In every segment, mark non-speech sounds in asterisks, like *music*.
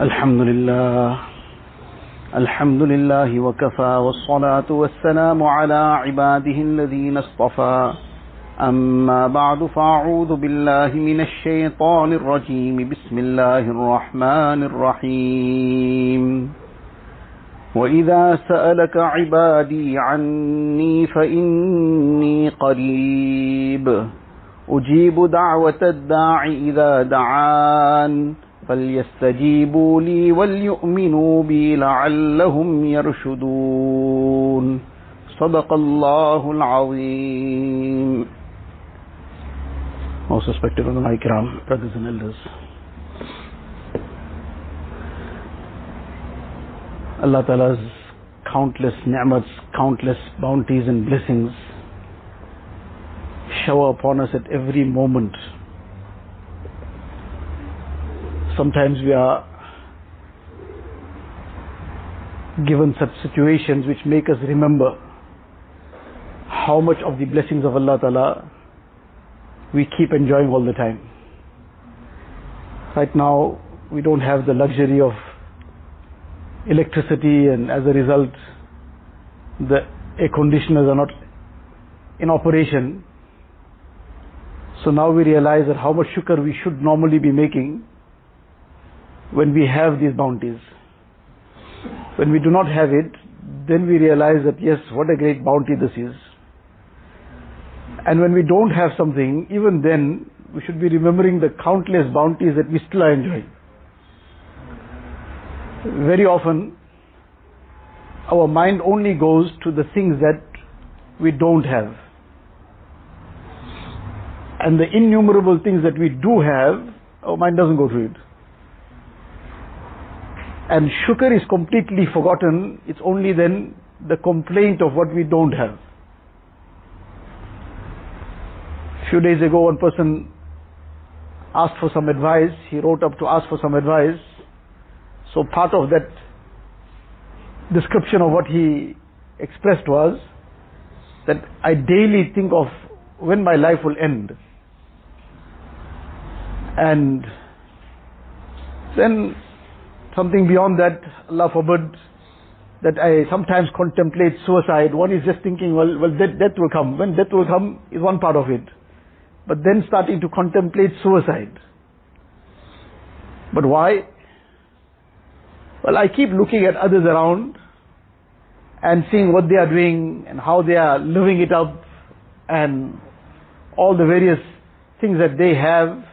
الحمد لله الحمد لله وكفى والصلاة والسلام على عباده الذين اصطفى. أما بعد فأعوذ بالله من الشيطان الرجيم. بسم الله الرحمن الرحيم. وإذا سألك عبادي عني فإني قريب. أجيب دعوة الداع إذا دعان. فليستجيبوا لي وليؤمنوا بي لعلهم يرشدون صدق الله العظيم Most respected ulama ikram, brothers and elders. Allah Ta'ala's countless ni'mats, countless bounties and blessings shower upon us at every moment. Sometimes we are given such situations which make us remember how much of the blessings of Allah Ta'ala we keep enjoying all the time. Right now, we don't have the luxury of electricity and as a result, the air conditioners are not in operation. So now we realize that how much shukr we should normally be making when we have these bounties. When we do not have it, then we realize that yes, what a great bounty this is. And when we don't have something, even then, we should be remembering the countless bounties that we still are enjoying. Very often, our mind only goes to the things that we don't have. And the innumerable things that we do have, our mind doesn't go to it. And shukr is completely forgotten. It's only then the complaint of what we don't have. A few days ago, one person asked for some advice. He wrote up to ask for some advice. So part of that description of what he expressed was that I daily think of when my life will end. And then something beyond that, Allah forbid, that I sometimes contemplate suicide. One is just thinking, well, well, death, death will come. When death will come is one part of it. But then starting to contemplate suicide. But why? Well, I keep looking at others around and seeing what they are doing and how they are living it up and all the various things that they have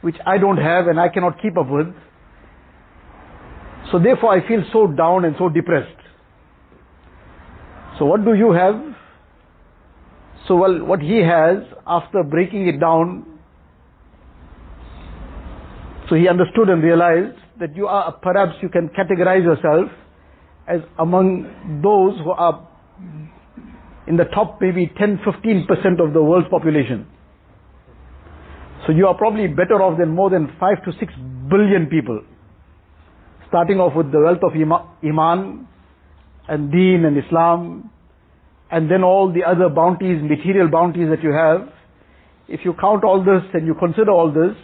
which I don't have and I cannot keep up with. So therefore I feel so down and so depressed. So what do you have? So well, what he has, after breaking it down, so he understood and realized that you are, perhaps you can categorize yourself as among those who are in the top maybe 10, 15% of the world's population. So you are probably better off than more than 5 to 6 billion people. Starting off with the wealth of Iman and Deen and Islam and then all the other bounties, material bounties that you have. If you count all this and you consider all this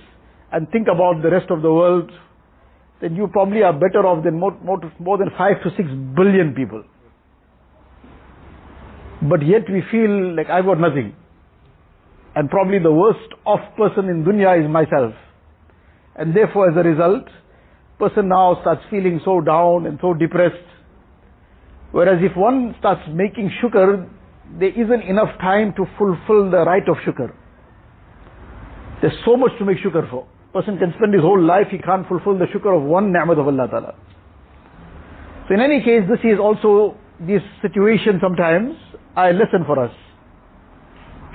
and think about the rest of the world, then you probably are better off than more, more, more than 5 to 6 billion people. But yet we feel like I've got nothing. And probably the worst off person in dunya is myself. And therefore as a result, person now starts feeling so down and so depressed. Whereas if one starts making shukr, there isn't enough time to fulfill the right of shukr. There's so much to make shukr for. Person can spend his whole life, he can't fulfill the shukr of one ni'mat of Allah Ta'ala. So in any case, this is also, this situation sometimes, a lesson for us.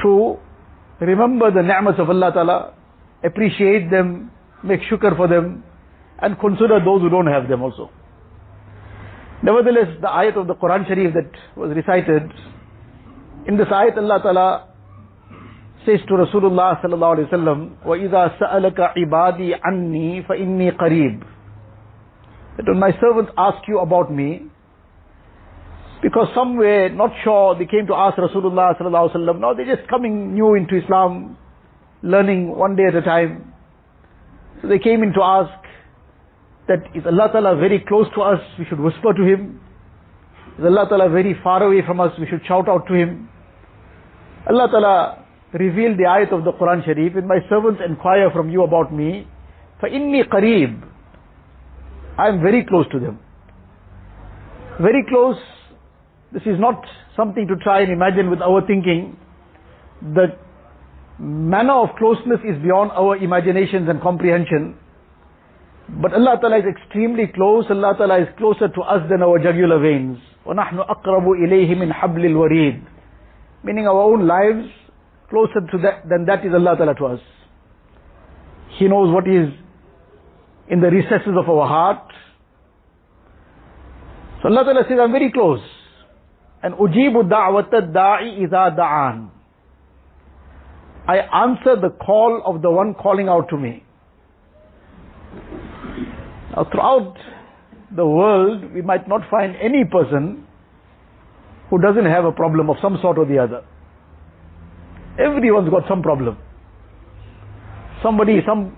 To remember the ni'mats of Allah Ta'ala, appreciate them, make shukr for them, and consider those who don't have them also. Nevertheless, the ayat of the Quran Sharif that was recited, in this ayat Allah Ta'ala says to Rasulullah sallallahu alaihi wasallam, وَإِذَا سَأَلَكَ عِبَادِي عَنِّي فَإِنِّي قَرِيبٌ That when my servants ask you about me, because some were not sure, they came to ask Rasulullah sallallahu alaihi wasallam, now they're just coming new into Islam, learning one day at a time. So they came in to ask, that is Allah Ta'ala very close to us, we should whisper to Him. Is Allah Ta'ala very far away from us, we should shout out to Him. Allah Ta'ala revealed the ayat of the Quran Sharif, when my servants inquire from you about me, فَإِنِّي قَرِيب I am very close to them. Very close, this is not something to try and imagine with our thinking. The manner of closeness is beyond our imaginations and comprehension. But Allah Ta'ala is extremely close. Allah Ta'ala is closer to us than our jugular veins. وَنَحْنُ أَقْرَبُ إِلَيْهِ مِنْ حَبْلِ الْوَرِيدِ Meaning our own lives, closer to that than that is Allah Ta'ala to us. He knows what is in the recesses of our heart. So Allah Ta'ala says, I'm very close. And أُجِيبُ دَعْوَةَ الدَّاعِ إِذَا دَعَانِ I answer the call of the one calling out to me. Now throughout the world, we might not find any person who doesn't have a problem of some sort or the other. Everyone's got some problem. Somebody, some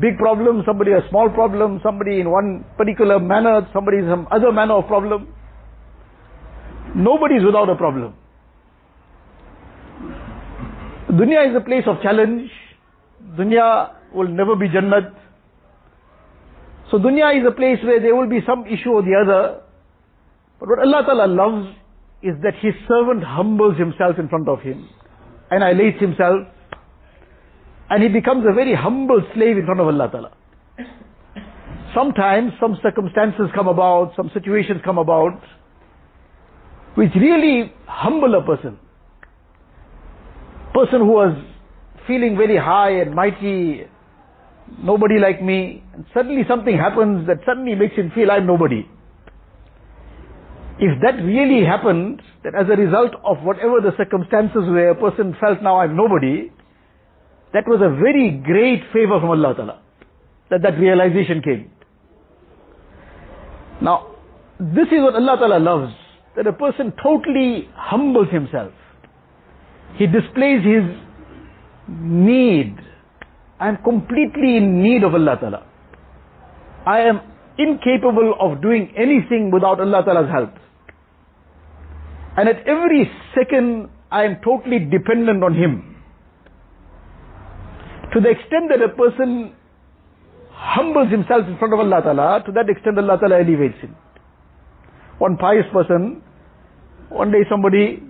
big problem, somebody a small problem, somebody in one particular manner, somebody some other manner of problem. Nobody is without a problem. Dunya is a place of challenge. Dunya will never be Jannat. So dunya is a place where there will be some issue or the other. But what Allah Ta'ala loves is that His servant humbles himself in front of Him, and annihilates himself, and he becomes a very humble slave in front of Allah Ta'ala. Sometimes some circumstances come about, some situations come about, which really humble a person person who was feeling very high and mighty, nobody like me, and suddenly something happens that suddenly makes him feel I'm nobody. If that really happened, that as a result of whatever the circumstances where a person felt now I'm nobody, that was a very great favor from Allah Ta'ala. That that realization came. Now, this is what Allah Ta'ala loves. That a person totally humbles himself. He displays his need. I am completely in need of Allah Ta'ala. I am incapable of doing anything without Allah Ta'ala's help. And at every second, I am totally dependent on Him. To the extent that a person humbles himself in front of Allah Ta'ala, to that extent Allah Ta'ala elevates him. One pious person, one day somebody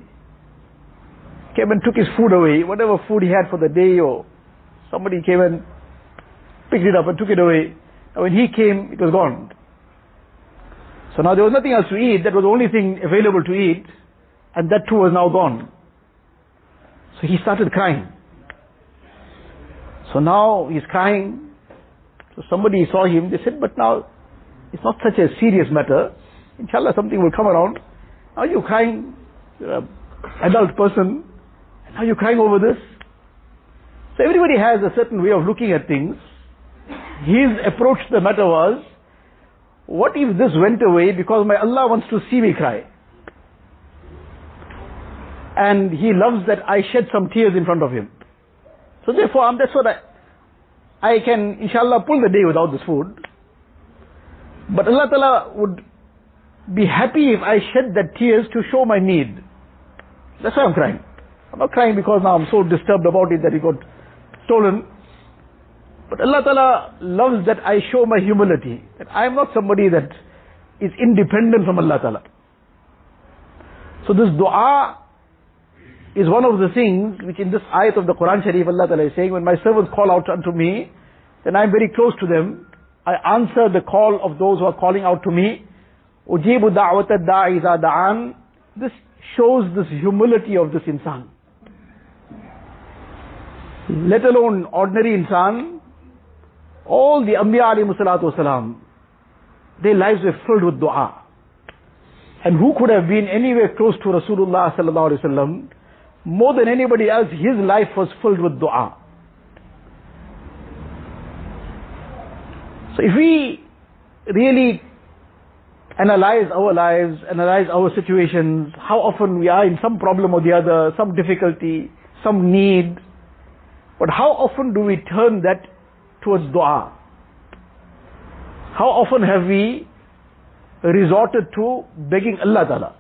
came and took his food away, whatever food he had for the day, or somebody came and picked it up and took it away. And when he came, it was gone. So now there was nothing else to eat, that was the only thing available to eat, and that too was now gone. So he started crying. So now he's crying. So somebody saw him, they said, but now it's not such a serious matter. Inshallah something will come around. Now you're crying, you're an adult person, are you crying over this? So everybody has a certain way of looking at things. His approach to the matter was, what if this went away because my Allah wants to see me cry? And He loves that I shed some tears in front of Him. So therefore, I'm, that's what I, I can, inshallah, pull the day without this food. But Allah Ta'ala would be happy if I shed that tears to show my need. That's why I'm crying. I'm not crying because now I'm so disturbed about it that he got stolen. But Allah Ta'ala loves that I show my humility. That I am not somebody that is independent from Allah Ta'ala. So this dua is one of the things which in this ayat of the Quran Sharif Allah Ta'ala is saying, when my servants call out unto me, then I am very close to them. I answer the call of those who are calling out to me. Ujibu da'an. This shows this humility of this insan let alone ordinary insan, all the Anbiya alayhi salatu wasalam, their lives were filled with dua. And who could have been anywhere close to Rasulullah sallallahu alayhi wasallam, more than anybody else, his life was filled with dua. So if we really analyze our lives, analyze our situations, how often we are in some problem or the other, some difficulty, some need, but how often do we turn that towards dua? How often have we resorted to begging Allah Ta'ala?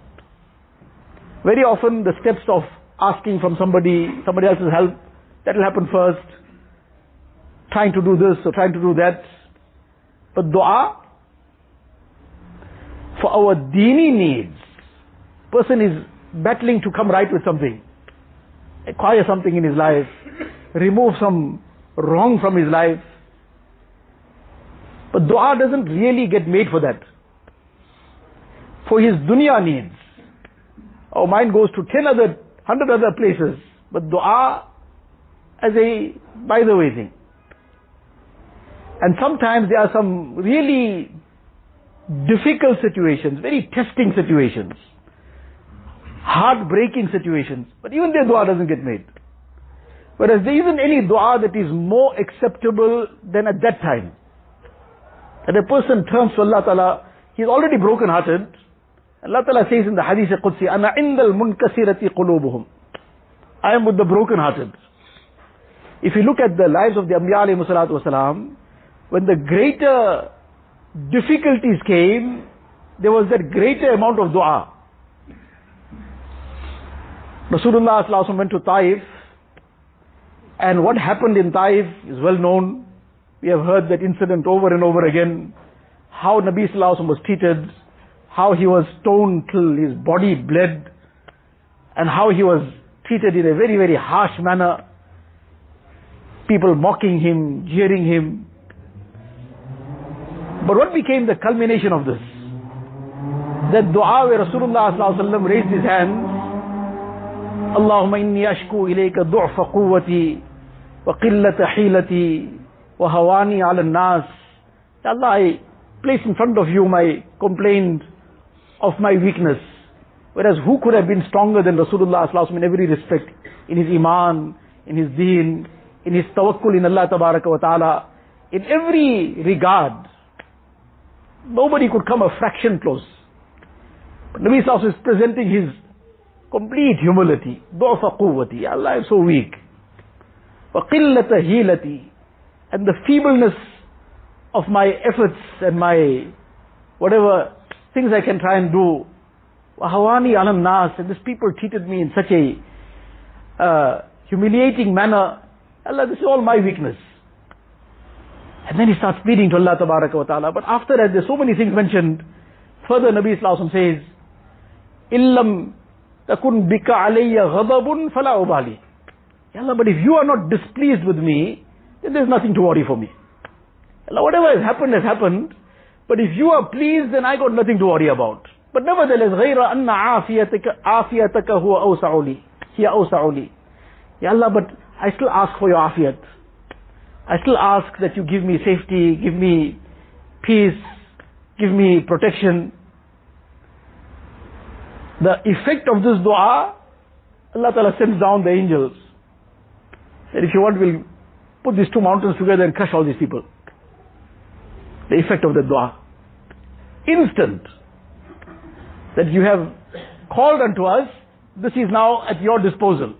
Very often the steps of asking from somebody, somebody else's help, that will happen first. Trying to do this or trying to do that. But dua, for our dini needs, person is battling to come right with something, acquire something in his life, remove some wrong from his life. But dua doesn't really get made for that. For his dunya needs. Oh, Our mind goes to ten other, hundred other places. But dua as a by the way thing. And sometimes there are some really difficult situations, very testing situations, heartbreaking situations. But even their dua doesn't get made. Whereas there isn't any dua that is more acceptable than at that time. That a person turns to Allah Ta'ala, he's already broken hearted. Allah Ta'ala says in the Hadith Qudsi, Ana indal munkasirati qulubuhum. I am with the broken hearted. If you look at the lives of the Anbiya alayhi when the greater difficulties came, there was that greater amount of dua. Rasulullah went to Taif, and what happened in Taif is well known. We have heard that incident over and over again. How Nabi sallallahu Alaihi was treated, how he was stoned till his body bled, and how he was treated in a very, very harsh manner. People mocking him, jeering him. But what became the culmination of this? That dua where Rasulullah raised his hands, Allahumma inni ashku ilayka du'fa quwwati wa qillata hilati wa hawani ala nas. Allah, I place in front of you my complaint of my weakness. Whereas who could have been stronger than Rasulullah ﷺ in every respect? In his iman, in his deen, in his tawakkul in Allah tabaraka wa ta'ala. In every regard, nobody could come a fraction close. But Nabi Sallallahu is presenting his complete humility. ضعف قوتي. Allah, I'm so weak. وقلة هيلتي. And the feebleness of my efforts and my whatever things I can try and do. وهواني على الناس. And these people treated me in such a uh, humiliating manner. Allah, this is all my weakness. And then he starts pleading to Allah Tabaraka wa Ta'ala. But after that, there's so many things mentioned. Further, Nabi Sallallahu says, Illam takun bika alayya ghadabun fala ubali. Allah, but if you are not displeased with me, then there's nothing to worry for me. Allah, whatever has happened has happened. But if you are pleased, then I got nothing to worry about. But nevertheless, غير أن عافيتك عافيتك هو أوسع لي. هي أوسع لي. Ya Allah, but I still ask for your afiyat. I still ask that you give me safety, give me peace, give me protection. The effect of this dua, Allah Ta'ala sends down the angels. That if you want, we'll put these two mountains together and crush all these people. The effect of the dua. Instant. That you have called unto us, this is now at your disposal.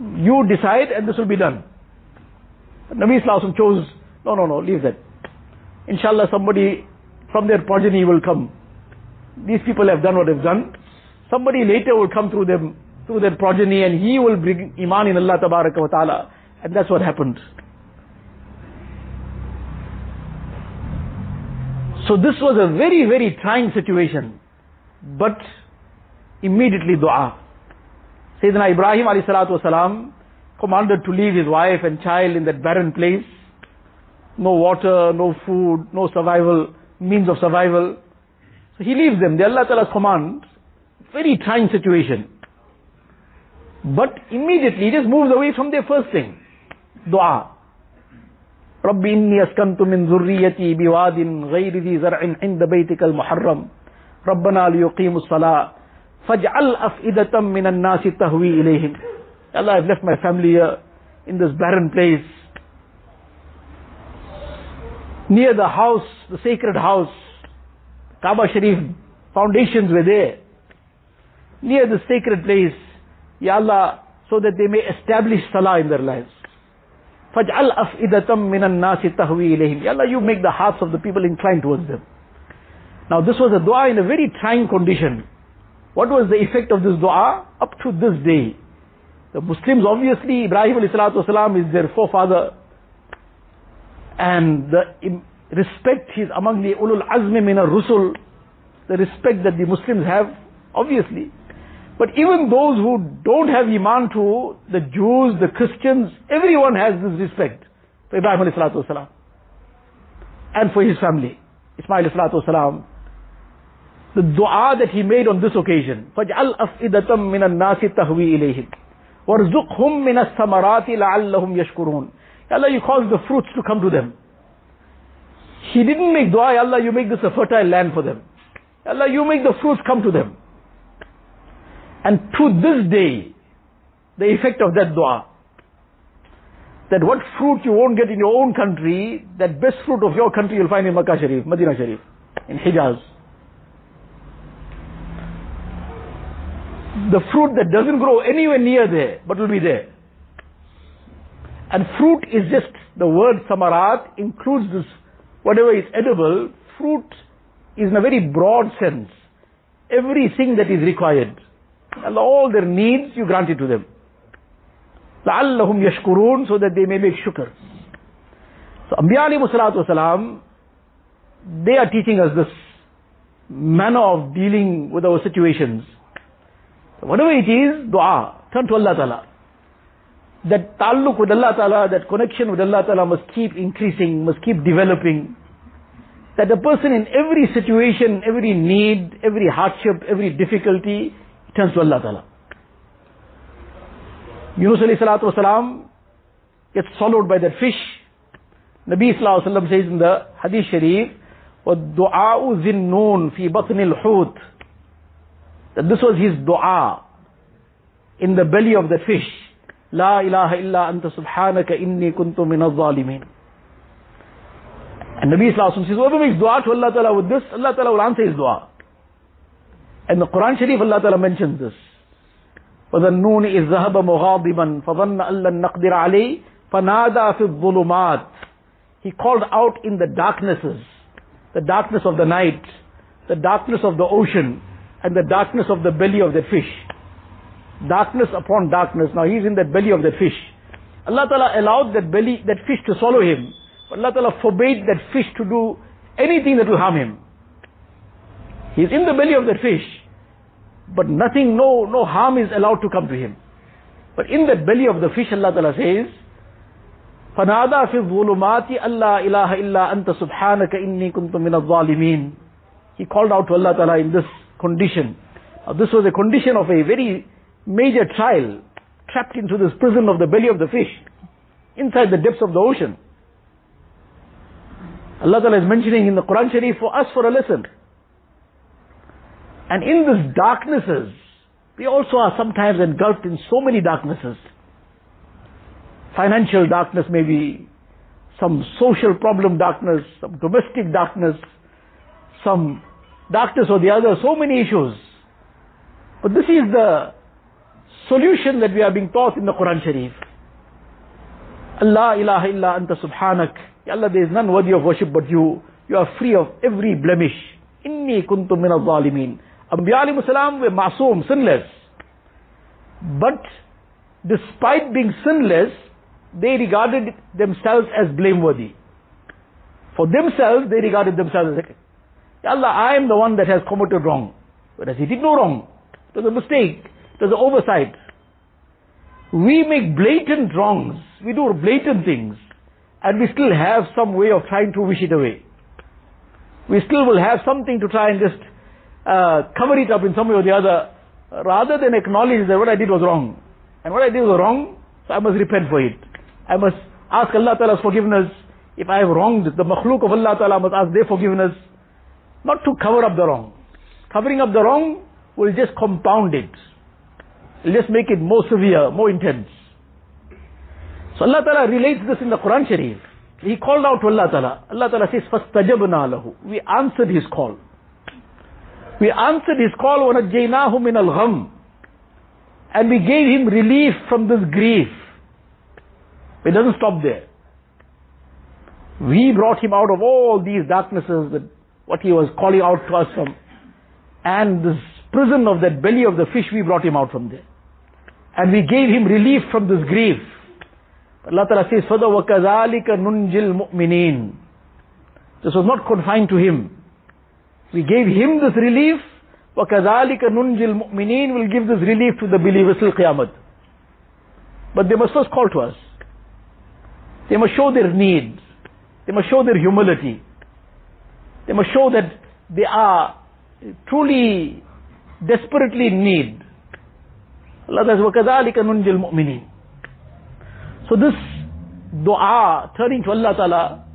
You decide and this will be done. Nabi chose, no, no, no, leave that. Inshallah somebody from their progeny will come. These people have done what they've done. Somebody later will come through them, through their progeny and he will bring iman in Allah Tabaraka wa Ta'ala. And that's what happened. So this was a very, very trying situation. But immediately dua. Sayyidina Ibrahim alayhi salatu wasalam commanded to leave his wife and child in that barren place. No water, no food, no survival, means of survival. So he leaves them. The Allah Ta'ala's command. Very trying situation. But immediately he just moves away from their first thing. Dua. رب إني أسكنت من ذريتي بواد غير ذي زرع عند بيتك المحرم ربنا ليقيموا الصلاة فاجعل أفئدة من الناس تهوي إليهم Allah, I've left my family here in this barren place. Near the house, the sacred house, Kaaba Sharif, foundations were there. Near the sacred place, Ya Allah, so that they may establish Salah in their lives. فَاجْعَلْ أَفْئِدَةً مِّنَ النَّاسِ تَهْوِي إِلَيْهِمْ Ya Allah, you make the hearts of the people inclined towards them. Now this was a dua in a very trying condition. What was the effect of this dua? Up to this day. The Muslims, obviously, Ibrahim والسلام, is their forefather. And the respect is among the ulul azmi min rusul the respect that the Muslims have, obviously. But even those who don't have iman to the Jews, the Christians, everyone has this respect for Ibrahim والسلام, and for his family. Ismail والسلام, the dua that he made on this occasion. فَجْعَلْ أَفْئِدَةً مِّنَ النَّاسِ تَهْوِي إِلَيْهِمْ وَارْزُقْهُمْ مِنَ الثَّمَرَاتِ لَعَلَّهُمْ يَشْكُرُونَ Allah, you cause the fruits to come to them. He didn't make dua, Allah, you make this a fertile land for them. Allah, you make the fruits come to them. And to this day, the effect of that dua, that what fruit you won't get in your own country, that best fruit of your country you'll find in Makkah Sharif, Medina Sharif, in Hijaz. The fruit that doesn't grow anywhere near there, but will be there. And fruit is just, the word samarat includes this, whatever is edible, fruit is in a very broad sense. Everything that is required. And all their needs, you grant it to them. لَعَلَّهُمْ يَشْكُرُونَ So that they may make shukr. So Anbiya alayhi salatu wasalam, they are teaching us this manner of dealing with our situations. So whatever it is, dua. Turn to Allah Ta'ala. That taluk with Allah Ta'ala, that connection with Allah Ta'ala must keep increasing, must keep developing. That the person in every situation, every need, every hardship, every difficulty, turns to Allah Ta'ala. Yunus alayhi salatu wasalam gets swallowed by that fish. Nabi sallallahu alayhi wa says in the hadith sharif, وَالدُّعَاءُ ذِنُّونَ فِي بَطْنِ الْحُوتِ That this was his dua in the belly of the fish. لا إله إلا أنت سبحانك إني كنت من الظالمين. And Nabi Sallallahu says, whoever makes dua to Allah Ta'ala with this, Allah Ta'ala will answer his dua. And the Quran Sharif, Allah Ta'ala mentions this. وَذَنُّونِ إِذْ ذَهَبَ مُغَاضِبًا فَظَنَّ أَن لَّن نَّقْدِرَ عَلَيْهِ فَنَادَى فِي الظُّلُمَاتِ He called out in the darknesses, the darkness of the night, the darkness of the ocean, and the darkness of the belly of the fish. Darkness upon darkness. Now he's in the belly of the fish. Allah Ta'ala allowed that belly, that fish to swallow him. But Allah Ta'ala forbade that fish to do anything that will harm him. He's in the belly of that fish. But nothing, no, no harm is allowed to come to him. But in the belly of the fish, Allah Ta'ala says, فَنَادَى فِي الظُّلُمَاتِ أَلَّا إِلَهَ إِلَّا أَنْتَ سُبْحَانَكَ إِنِّي كُنْتُ مِنَ الظَّالِمِينَ He called out to Allah Ta'ala in this condition. Now, this was a condition of a very major trial, trapped into this prison of the belly of the fish, inside the depths of the ocean. Allah Ta'ala is mentioning in the Quran Sharif for us for a lesson. And in these darknesses, we also are sometimes engulfed in so many darknesses. Financial darkness maybe, some social problem darkness, some domestic darkness, some darkness or the other, so many issues. But this is the solution that we are being taught in the Quran Sharif. Allah ilaha illa anta subhanak. Ya Allah, there is none worthy of worship but you. You are free of every blemish. Inni kuntum min al-zalimin. Anbiya alayhi were masoom, sinless. But despite being sinless, they regarded themselves as blameworthy. For themselves, they regarded themselves as, Allah, I am the one that has committed wrong. Whereas he did no wrong. It was a mistake. It was an oversight. We make blatant wrongs. We do blatant things. And we still have some way of trying to wish it away. We still will have something to try and just uh, cover it up in some way or the other, rather than acknowledge that what I did was wrong. And what I did was wrong, so I must repent for it. I must ask Allah Ta'ala's forgiveness. If I have wronged the makhluk of Allah Ta'ala, I must ask their forgiveness. Not to cover up the wrong. Covering up the wrong will just compound it. Let's make it more severe, more intense. So Allah Ta'ala relates this in the Quran Sharif. He called out to Allah Ta'ala. Allah Ta'ala says, فَاسْتَجَبْنَا لَهُ We answered his call. We answered his call وَنَجَّيْنَاهُ مِنَ الْغَمِّ And we gave him relief from this grief. It doesn't stop there. We brought him out of all these darknesses that what he was calling out to us from. And this prison of that belly of the fish, we brought him out from there. And we gave him relief from this grief. Allah Ta'ala says, فَذَا وَكَذَلِكَ نُنْجِ الْمُؤْمِنِينَ This was not confined to him. We gave him this relief, وَكَذَلِكَ نُنْجِ الْمُؤْمِنِينَ will give this relief to the believers till Qiyamah. But they must first call to us. They must show their needs. They must show their humility. They must show that they are truly, desperately in need. Allah says, وَكَذَلِكَ نُنْجِ الْمُؤْمِنِينَ So this dua, turning to Allah Ta'ala,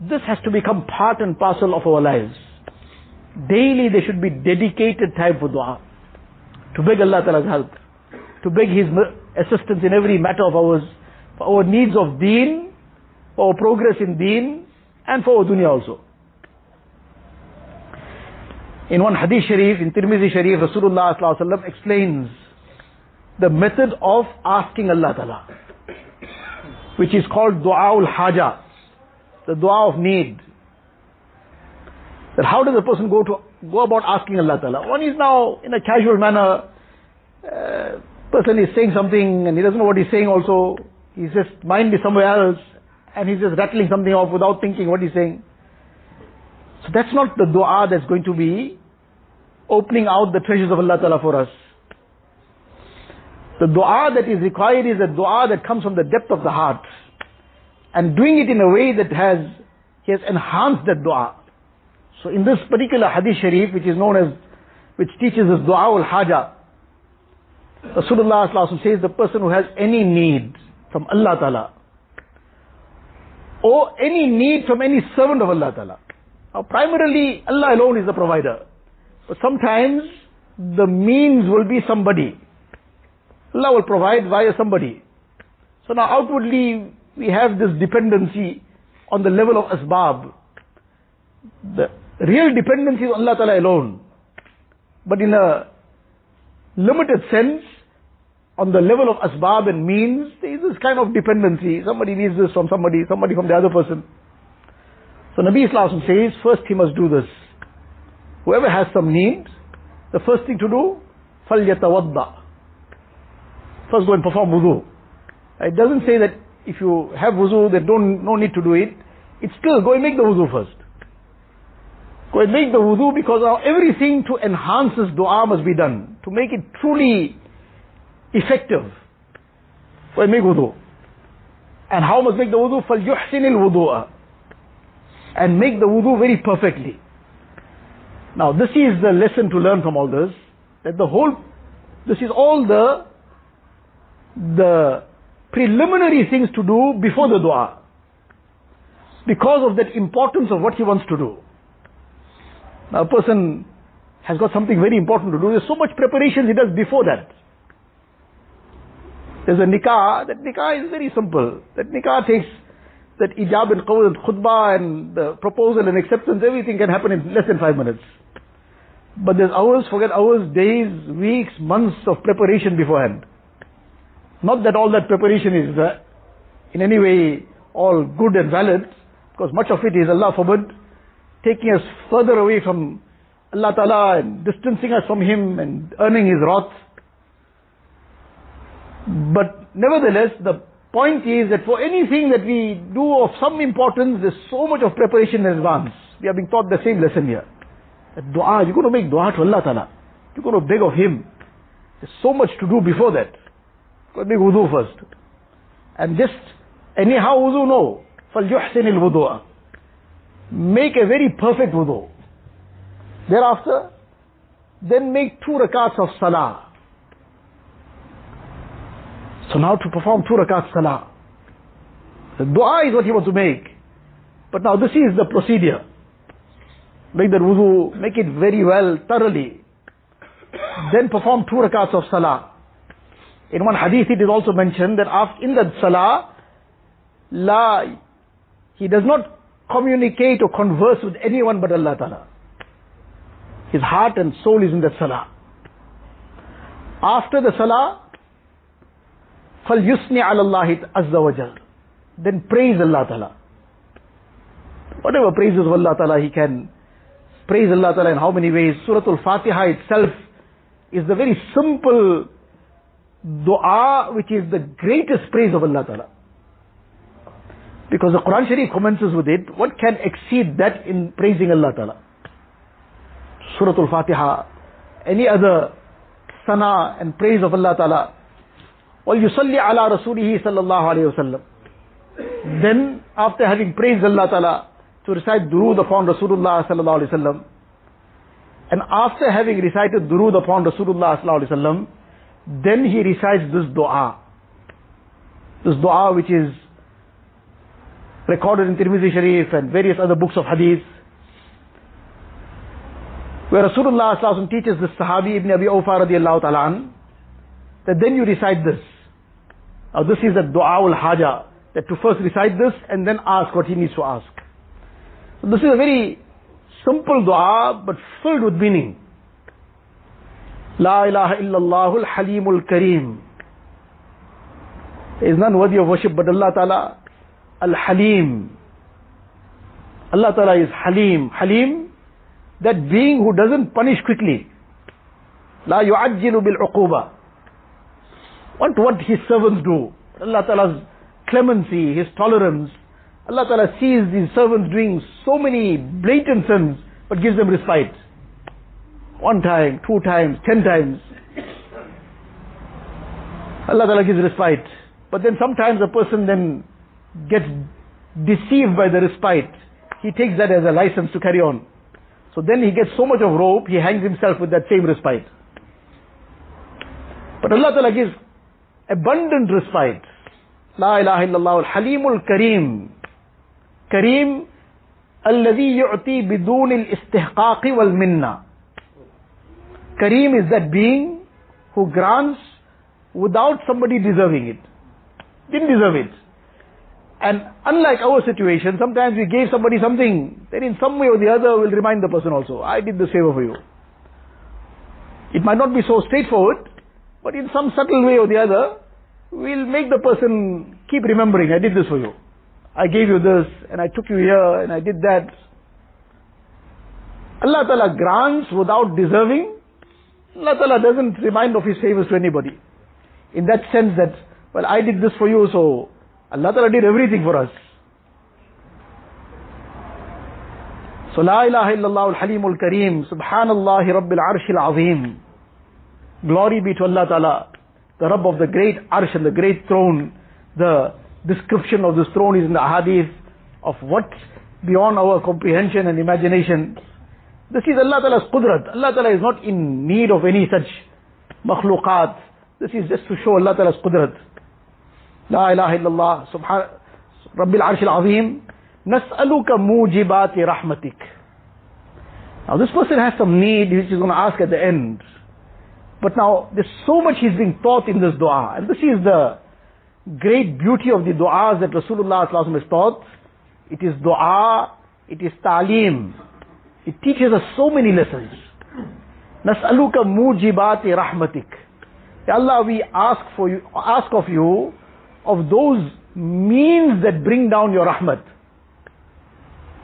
this has to become part and parcel of our lives. Daily there should be dedicated time for dua. To beg Allah Ta'ala's help. To beg His assistance in every matter of ours. For our needs of deen, for our progress in deen, and for our dunya also. In one hadith sharif, in Tirmizi sharif, Rasulullah ﷺ explains the method of asking Allah Ta'ala, which is called dua du'aul haja, the dua of need. That how does a person go to go about asking Allah Ta'ala? One is now in a casual manner, uh, person is saying something and he doesn't know what he's saying also, he's just mind is somewhere else and he's just rattling something off without thinking what he's saying. So that's not the dua that's going to be opening out the treasures of Allah Ta'ala for us. The dua that is required is a dua that comes from the depth of the heart. And doing it in a way that has, has enhanced that dua. So in this particular hadith sharif, which is known as, which teaches us dua al haja, Rasulullah says the person who has any need from Allah Ta'ala, or any need from any servant of Allah Ta'ala. Now primarily, Allah alone is the provider. But sometimes, the means will be somebody. Allah will provide via somebody. So now outwardly, we have this dependency on the level of asbab. The real dependency is on Allah Ta'ala alone. But in a limited sense, on the level of asbab and means, there is this kind of dependency. Somebody needs this from somebody, somebody from the other person. So Nabi Islam says, first he must do this. Whoever has some need, the first thing to do, فَلْيَتَوَضَّأ First go and perform wudu. It doesn't say that if you have wudu, then don't, no need to do it. It's still, go and make the wudu first. Go and make the wudu because now everything to enhance this dua must be done. To make it truly effective. Go and make wudu. And how must make the wudu? فَلْيُحْسِنِ الْوُضُوءَ And make the wudu very perfectly. Now this is the lesson to learn from all this, that the whole, this is all the, the preliminary things to do before the dua. Because of that importance of what he wants to do. Now a person has got something very important to do. There's so much preparation he does before that. There's a nikah. That nikah is very simple. That nikah takes that ijab and qawl and khutbah and the proposal and acceptance, everything can happen in less than five minutes. But there's hours, forget hours, days, weeks, months of preparation beforehand. Not that all that preparation is uh, in any way all good and valid, because much of it is, Allah forbid, taking us further away from Allah Ta'ala and distancing us from Him and earning His wrath. But nevertheless, the point is that for anything that we do of some importance, there's so much of preparation in advance. We are being taught the same lesson here. That dua, you're going to make dua to Allah Ta'ala. You're going to beg of Him. There's so much to do before that. You've got to make wudu first. And just anyhow wudu, no. فَلْيُحْسِنِ الْوُضُوءَ Make a very perfect wudu. Thereafter, then make two rakats of salah. So now to perform two rakats salah. The dua is what he wants to make. But now this is the procedure. Make the wudu, make it very well, thoroughly. Then perform two rakats of salah. In one hadith it is also mentioned that after, in that salah, la, he does not communicate or converse with anyone but Allah Ta'ala. His heart and soul is in that salah. After the salah, فَلْيُسْنِ عَلَى اللَّهِ عَزَّ وَجَلَ then praise Allah Ta'ala. Whatever praises of Allah Ta'ala he can praise Allah Ta'ala in how many ways. Surah Al-Fatiha itself is the very simple dua which is the greatest praise of Allah Ta'ala. Because the Quran Sharif commences with it, what can exceed that in praising Allah Ta'ala? Surah Al-Fatiha, any other sana and praise of Allah Ta'ala. وَيُصَلِّ عَلَى رَسُولِهِ صلى الله عليه وسلم. Then, after having praised Allah Ta'ala, to recite durood upon Rasulullah sallallahu alaihi wasallam. And after having recited durood upon Rasulullah sallallahu alaihi wasallam, then he recites this dua. This dua which is recorded in Tirmidhi Sharif and various other books of hadith. Where Rasulullah sallallahu teaches this Sahabi Ibn Abi Awfa radiallahu ta'ala that then you recite this. Now this is the dua ul haja, that to first recite this and then ask what he needs to ask. So this is a very simple dua but filled with meaning. La ilaha illallah al-halimul kareem. There is none worthy of worship but Allah Ta'ala. Al-Halim. Allah Ta'ala is Halim. Halim, that being who doesn't punish quickly. La yu'ajjilu bil uquba. What what his servants do. Allah Ta'ala's clemency, his tolerance. Allah Ta'ala sees these servants doing so many blatant sins, but gives them respite. One time, two times, ten times. Allah Ta'ala gives respite. But then sometimes a person then gets deceived by the respite. He takes that as a license to carry on. So then he gets so much of rope, he hangs himself with that same respite. But Allah Ta'ala gives abundant respite. La ilaha illallah al-halimul kareem. Kareem, الذي يعطي بدون الاستحقاق والمنة. Kareem is that being who grants without somebody deserving it. Didn't deserve it. And unlike our situation, sometimes we gave somebody something, then in some way or the other we'll remind the person also, I did this favor for you. It might not be so straightforward, but in some subtle way or the other, we'll make the person keep remembering, I did this for you. I gave you this, and I took you here, and I did that. Allah Ta'ala grants without deserving, Allah Ta'ala doesn't remind of His favors to anybody. In that sense that, well, I did this for you, so Allah Ta'ala did everything for us. So La ilaha illallah al-halim al-kareem, subhanallah rabbil arsh al-azim. Glory be to Allah Ta'ala, the Rabb of the great arsh and the great throne. The description of this throne is in the hadith of what beyond our comprehension and imagination. This is Allah Ta'ala's qudrat. Allah Ta'ala is not in need of any such makhluqat. This is just to show Allah Ta'ala's qudrat. La ilaha illallah, subhan, Rabbil Arshil Azim, nas'aluka mujibati rahmatik. Now this person has some need which he's going to ask at the end. But now there's so much he's being taught in this dua. And this is the great beauty of the du'as that Rasulullah has taught. It is dua, it is ta'lim, it teaches us so many lessons. Nas'aluka mujibati rahmatik. Ya Allah, we ask for you, ask of you of those means that bring down your rahmat.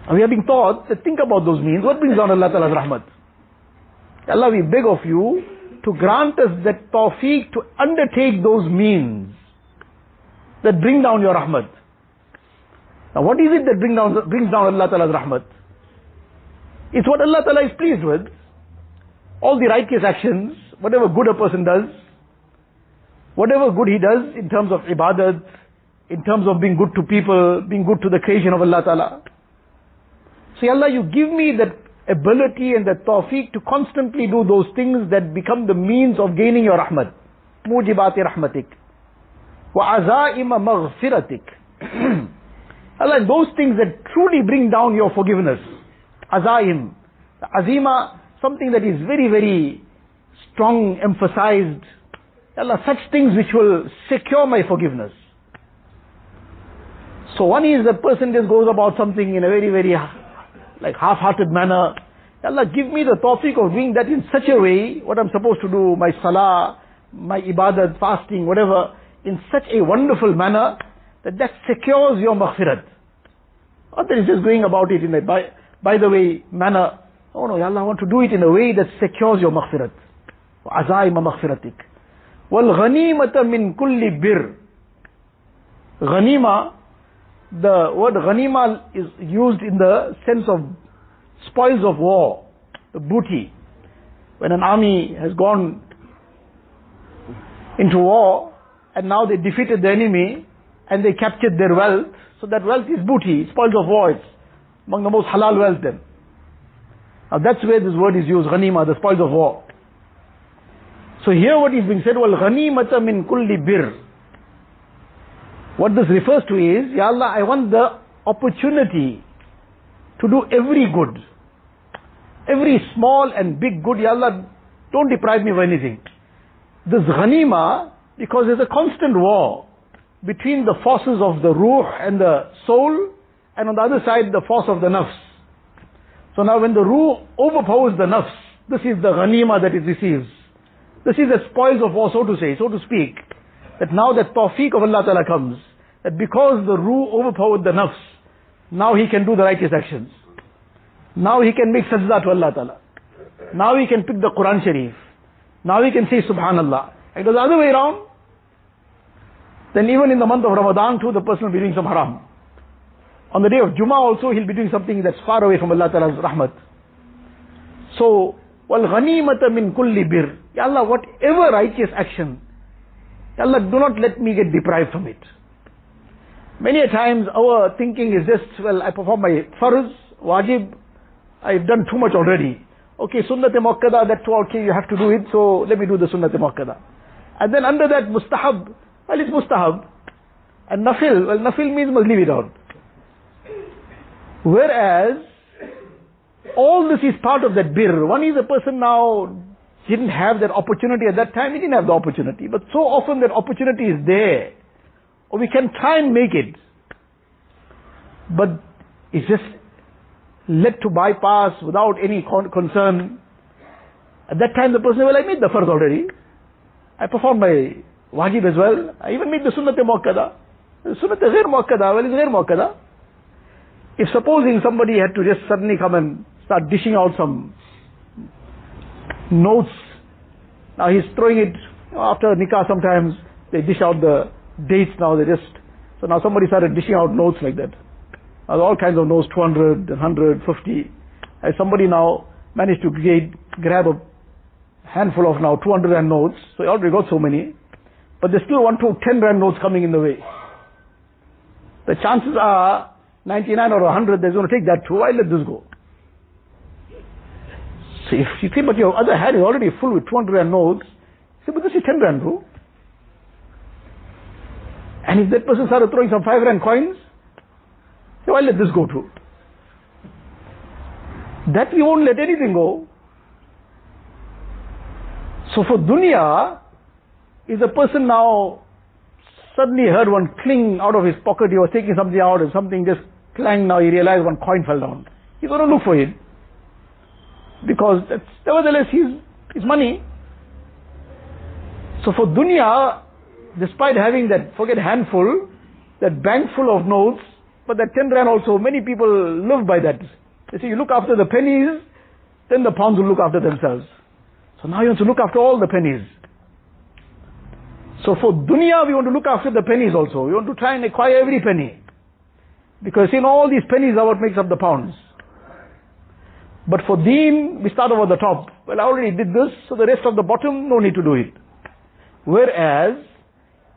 And we are being taught to think about those means. What brings down Allah Ta'ala's rahmat? Allah, we beg of you to grant us that tawfiq to undertake those means that bring down your rahmat. Now what is it that bring down, brings down Allah Ta'ala's rahmat? It's what Allah Ta'ala is pleased with. All the righteous actions, whatever good a person does, whatever good he does in terms of ibadat, in terms of being good to people, being good to the creation of Allah Ta'ala. So Allah, you give me that ability and that tawfiq to constantly do those things that become the means of gaining your rahmat. Mujibati rahmatik. Wa azaima maghfiratik. *clears throat* Allah, those things that truly bring down your forgiveness azaim. Azima, something that is very, very strong, emphasized. Allah, such things which will secure my forgiveness. So one is the person just goes about something in a very, very like half-hearted manner. Allah, give me the tawfiq of doing that in such a way, what I'm supposed to do, my salah, my ibadat, fasting, whatever, in such a wonderful manner that that secures your maghfirat. Other is just going about it in a by, by the way manner. Oh no, Allah, I want to do it in a way that secures your maghfirat. Azaima maghfiratik. والغنيمة من كل بر Ghanima, the word ghanima is used in the sense of spoils of war, the booty. When an army has gone into war and now they defeated the enemy and they captured their wealth, so that wealth is booty, spoils of war, it's among the most halal wealth then. Now that's where this word is used, ghanima, the spoils of war. So here what is being said, well, ghanimata min kulli bir. What this refers to is, Ya Allah, I want the opportunity to do every good. Every small and big good, Ya Allah, don't deprive me of anything. This ghanima, because there's a constant war between the forces of the ruh and the soul, and on the other side, the force of the nafs. So now when the ruh overpowers the nafs, this is the ghanima that it receives. This is the spoils of war, so to say, so to speak. That now that tawfiq of Allah Ta'ala comes, that because the ruh overpowered the nafs, now he can do the righteous actions. Now he can make sajda to Allah Ta'ala. Now he can pick the Quran Sharif. Now he can say Subhanallah. It goes the other way around. Then even in the month of Ramadan too, the person will be doing some haram. On the day of Jummah also, he'll be doing something that's far away from Allah Ta'ala's rahmat. So, Wal ghanimata min kulli bir. Ya Allah, whatever righteous action, Ya Allah, do not let me get deprived from it. Many a times our thinking is just, well, I perform my farz, wajib, I've done too much already. Okay, sunnat e muakkada, that's okay, you have to do it, so let me do the sunnat e muakkada. And then under that, mustahab, well, it's mustahab. And nafil, well, nafil means must leave it out. Whereas, all this is part of that bir. One is a person now didn't have that opportunity at that time, he didn't have the opportunity. But so often that opportunity is there. Or we can try and make it. But it's just led to bypass without any con- concern. At that time the person, well, I made the farz already. I performed my wajib as well. I even made the sunnat muakkada. Sunnat ghair muakkada, well, it's ghair muakkada. If supposing somebody had to just suddenly come and start dishing out some notes, now he's throwing it, after nikah sometimes they dish out the dates now, they just, so now somebody started dishing out notes like that. Now all kinds of notes, 200, 150. As somebody now managed to grab a handful of now 200 rand notes, so he already got so many, but there's still one to 10 rand notes coming in the way. The chances are 99 or 100, they're going to take that too. Why let this go? So if you think, but your other hand is already full with 200 rand notes, say, but this is 10 rand, bro. And if that person started throwing some 5 rand coins, say, why let this go too? That we won't let anything go. So for dunya, is a person now suddenly heard one cling out of his pocket, he was taking something out and something just clanged now, he realized one coin fell down. He's going to look for it. Because that's, nevertheless his, his money. So for dunya, despite having that, forget handful, that bank full of notes, but that 10 rand also, many people live by that. They say you look after the pennies, then the pounds will look after themselves. So now you want to look after all the pennies. So for dunya, we want to look after the pennies also. We want to try and acquire every penny. Because in all these pennies are what makes up the pounds. But for deen, we start over the top. Well, I already did this, so the rest of the bottom, no need to do it. Whereas,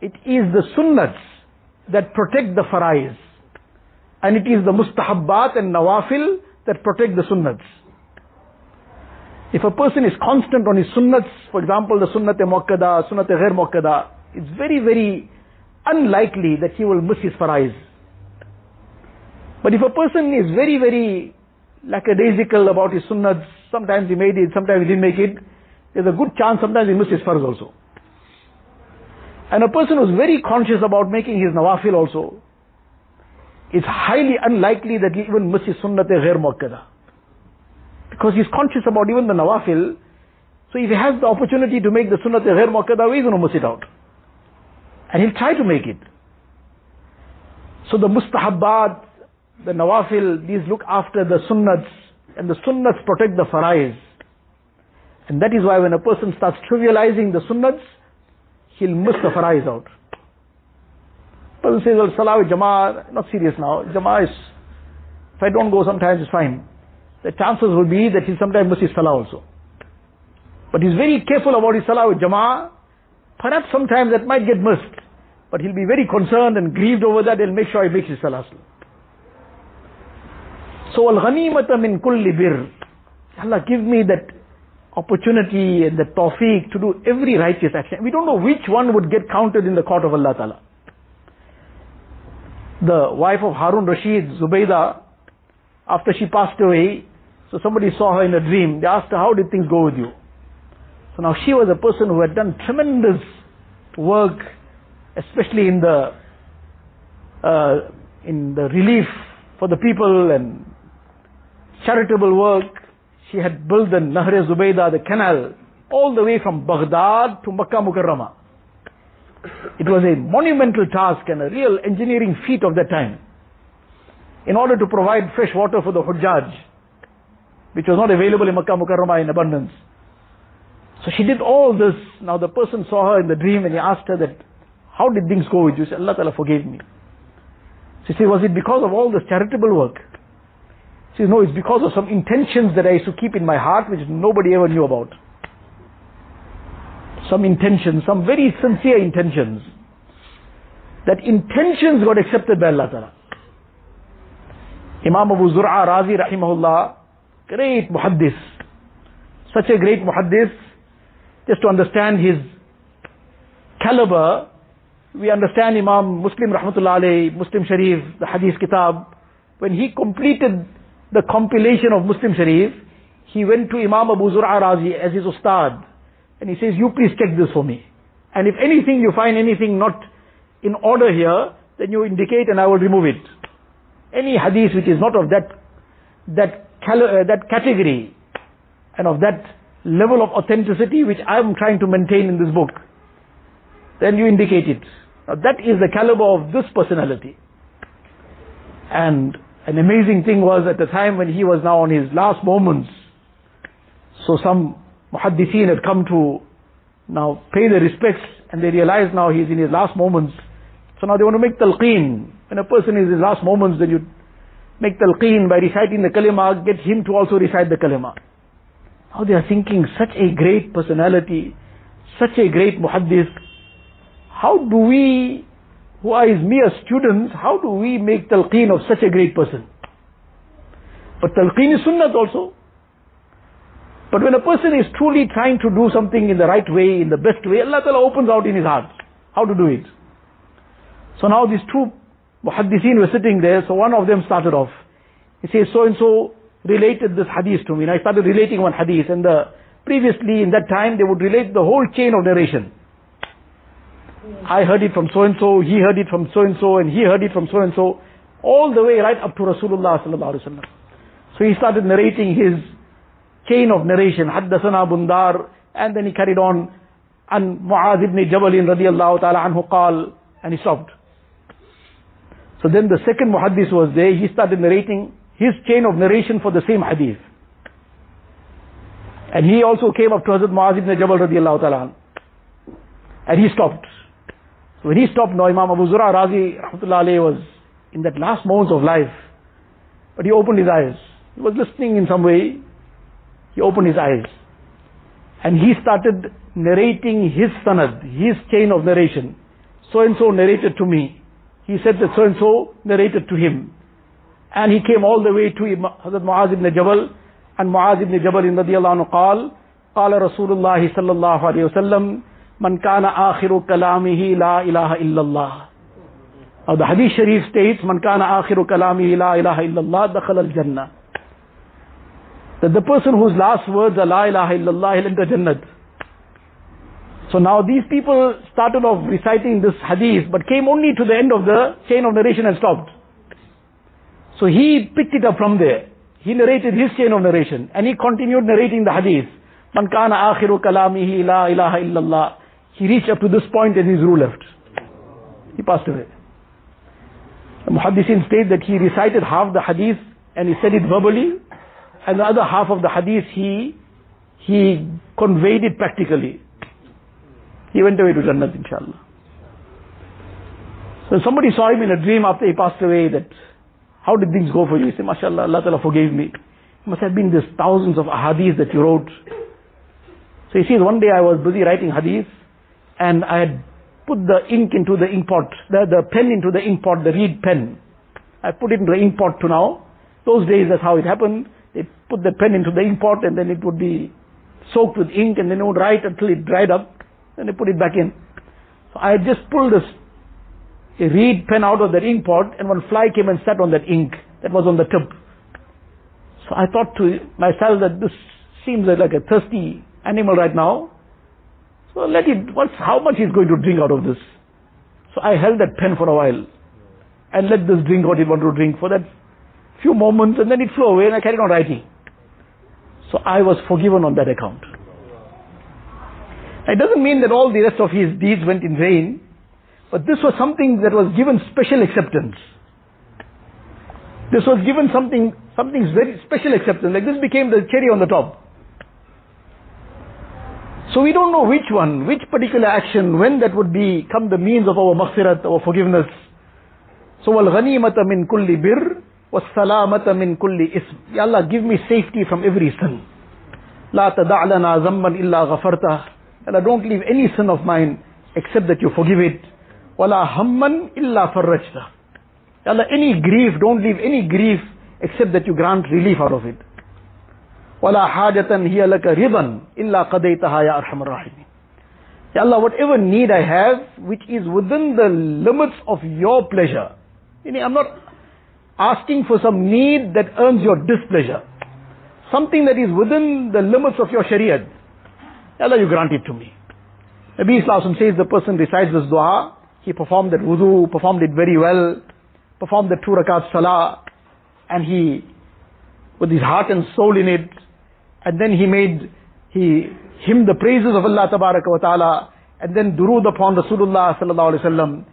it is the sunnats that protect the farais. And it is the mustahabbat and nawafil that protect the sunnats. If a person is constant on his sunnats, for example, the sunnat muakkada, sunnat ghair muakkada, it's very, very unlikely that he will miss his farais. But if a person is very, very lackadaisical about his sunnats, sometimes he made it, sometimes he didn't make it, there's a good chance sometimes he missed his farz also. And a person who's very conscious about making his nawafil also, it's highly unlikely that he even misses sunnat ghair muakkada. Because he's conscious about even the nawafil, so if he has the opportunity to make the sunnat ghair muakkada, he's going to miss it out. And he'll try to make it. So the mustahabbat, the nawafil, these look after the sunnats, and the sunnats protect the farais. And that is why when a person starts trivializing the sunnats, he'll miss the farais out. Person says, well, salah with jama'ah, not serious now. Jama'ah is, if I don't go sometimes it's fine. The chances will be that he'll sometimes misses salah also. But he's very careful about his salah with jama'ah. Perhaps sometimes that might get missed. But he'll be very concerned and grieved over that. He'll make sure he makes his salah. So, al-ghanimata min kulli bir. Allah give me that opportunity and the tawfiq to do every righteous action. We don't know which one would get counted in the court of Allah Ta'ala. The wife of Harun Rashid, Zubaydah, after she passed away, so somebody saw her in a dream. They asked her, how did things go with you? So now she was a person who had done tremendous work, especially in the, uh, in the relief for the people and charitable work. She had built the Nahr Zubaydah, the canal, all the way from Baghdad to Makkah Mukarramah. It was a monumental task and a real engineering feat of that time. In order to provide fresh water for the Hujjaj, which was not available in Makkah Mukarramah in abundance. So she did all this. Now the person saw her in the dream and he asked her that, how did things go with you? She said, Allah Ta'ala forgave me. She said, was it because of all this charitable work? Said, no, it's because of some intentions that I used to keep in my heart which nobody ever knew about. Some intentions, some very sincere intentions. That intentions got accepted by Allah Ta'ala. Imam Abu Zur'a Razi rahimahullah, great muhaddis, such a great muhaddis, just to understand his caliber, we understand Imam Muslim Rahmatullah alayhi, Muslim Sharif, the Hadith Kitab, when he completed the compilation of Muslim Sharif, he went to Imam Abu Zur'a Razi as his ustad, and he says, you please check this for me. And if anything, you find anything not in order here, then you indicate and I will remove it. Any hadith which is not of that, that, uh, that category, and of that level of authenticity which I am trying to maintain in this book, then you indicate it. Now that is the caliber of this personality. And an amazing thing was at the time when he was now on his last moments, so some muhaddithin had come to now pay the respects and they realized now he's in his last moments. So now they want to make talqeen. When a person is in his last moments, then you make talqeen by reciting the kalima, get him to also recite the kalima. Now they are thinking, such a great personality, such a great muhaddis, how do we, who are his mere students, how do we make talqeen of such a great person? But talqeen is sunnat also. But when a person is truly trying to do something in the right way, in the best way, Allah Ta'ala opens out in his heart how to do it. So now these two muhaddithin were sitting there, so one of them started off. He says, so and so related this hadith to me. And I started relating one hadith. And the, previously in that time, they would relate the whole chain of narration. I heard it from so and so, he heard it from so and so, and he heard it from so and so, all the way right up to Rasulullah sallallahu alaihi wasallam. So he started narrating his chain of narration, حدثنا Bundar, and then he carried on, and Mu'adh ibn Jabal radiallahu ta'ala anhu qal, and he stopped. So then the second muhaddis was there, he started narrating his chain of narration for the same hadith. And he also came up to Hazrat Mu'adh ibn Jabal radiallahu ta'ala and he stopped. So when he stopped, now Imam Abu Zura Razi rahmatullah was in that last moments of life. But he opened his eyes. He was listening in some way. He opened his eyes. And he started narrating his sanad, his chain of narration. So and so narrated to me. He said that so and so narrated to him. And he came all the way to Hazrat Muaz ibn Jabal. And Muaz ibn Jabal in radiallahu anhu قال قال رسول الله صلى الله عليه وسلم Mankana akhiru kalamihi la ilaha illallah. Now the Hadith Sharif states, Mankana آخر kalamihi لا ilaha illallah dakhal دخل jannah. That the person whose last words are la ilaha illallah, he'll enter Jannat. So now these people started off reciting this hadith, but came only to the end of the chain of narration and stopped. So he picked it up from there. He narrated his chain of narration, and he continued narrating the hadith. Man kana akhiru kalamihi la ilaha illallah. He reached up to this point and his ruh left. He passed away. The Muhaddisin state that he recited half the hadith and he said it verbally, and the other half of the hadith he, he conveyed it practically. He went away to Jannat, inshallah. So somebody saw him in a dream after he passed away that, how did things go for you? He said, MashaAllah, Allah Ta'ala forgave me. It must have been these thousands of hadiths that you wrote. So he says, one day I was busy writing hadith, and I had put the ink into the ink pot, the, the pen into the ink pot, the reed pen. I put it into the ink pot to now. Those days that's how it happened. They put the pen into the ink pot and then it would be soaked with ink and then they would write until it dried up. Then they put it back in. So I had just pulled this a reed pen out of that ink pot and one fly came and sat on that ink that was on the tip. So I thought to myself that this seems like a thirsty animal right now. So let it, what's, how much he's going to drink out of this? So I held that pen for a while and let this drink what he wanted to drink for that few moments and then it flew away and I carried on writing. So I was forgiven on that account. It doesn't mean that all the rest of his deeds went in vain, but this was something that was given special acceptance. This was given something, something very special acceptance. Like this became the cherry on the top. So we don't know which one, which particular action, when that would become the means of our maghfirat, our forgiveness. So وَالْغَنِيمَةَ مِنْ كُلِّ بِرٍّ وَالسَّلَامَةَ مِنْ كُلِّ إِسْمٍ Ya Allah, give me safety from every sin. لَا تَدَعْ لَنَا ذَنْبًا إِلَّا غَفَرْتَهُ Allah, don't leave any sin of mine except that you forgive it. وَلَا هَمًّا إِلَّا فَرَّجْتَهُ Allah, any grief, don't leave any grief except that you grant relief out of it. وَلَا حَاجَةً هِيَ لَكَ رِضًا إِلَّا قَدَيْتَهَا يَا أَرْحَمَ الرَّاحِمِينَ Ya Allah, whatever need I have, which is within the limits of your pleasure. Meaning, I'm not asking for some need that earns your displeasure. Something that is within the limits of your shariah. Ya Allah, you grant it to me. Nabi Islam says the person recites this dua, he performed that wudu, performed it very well, performed the two rakat salah, and he, with his heart and soul in it, and then he made, he hymned the praises of Allah Tabaraka wa Ta'ala, and then durood upon Rasulullah Sallallahu Alaihi Wasallam,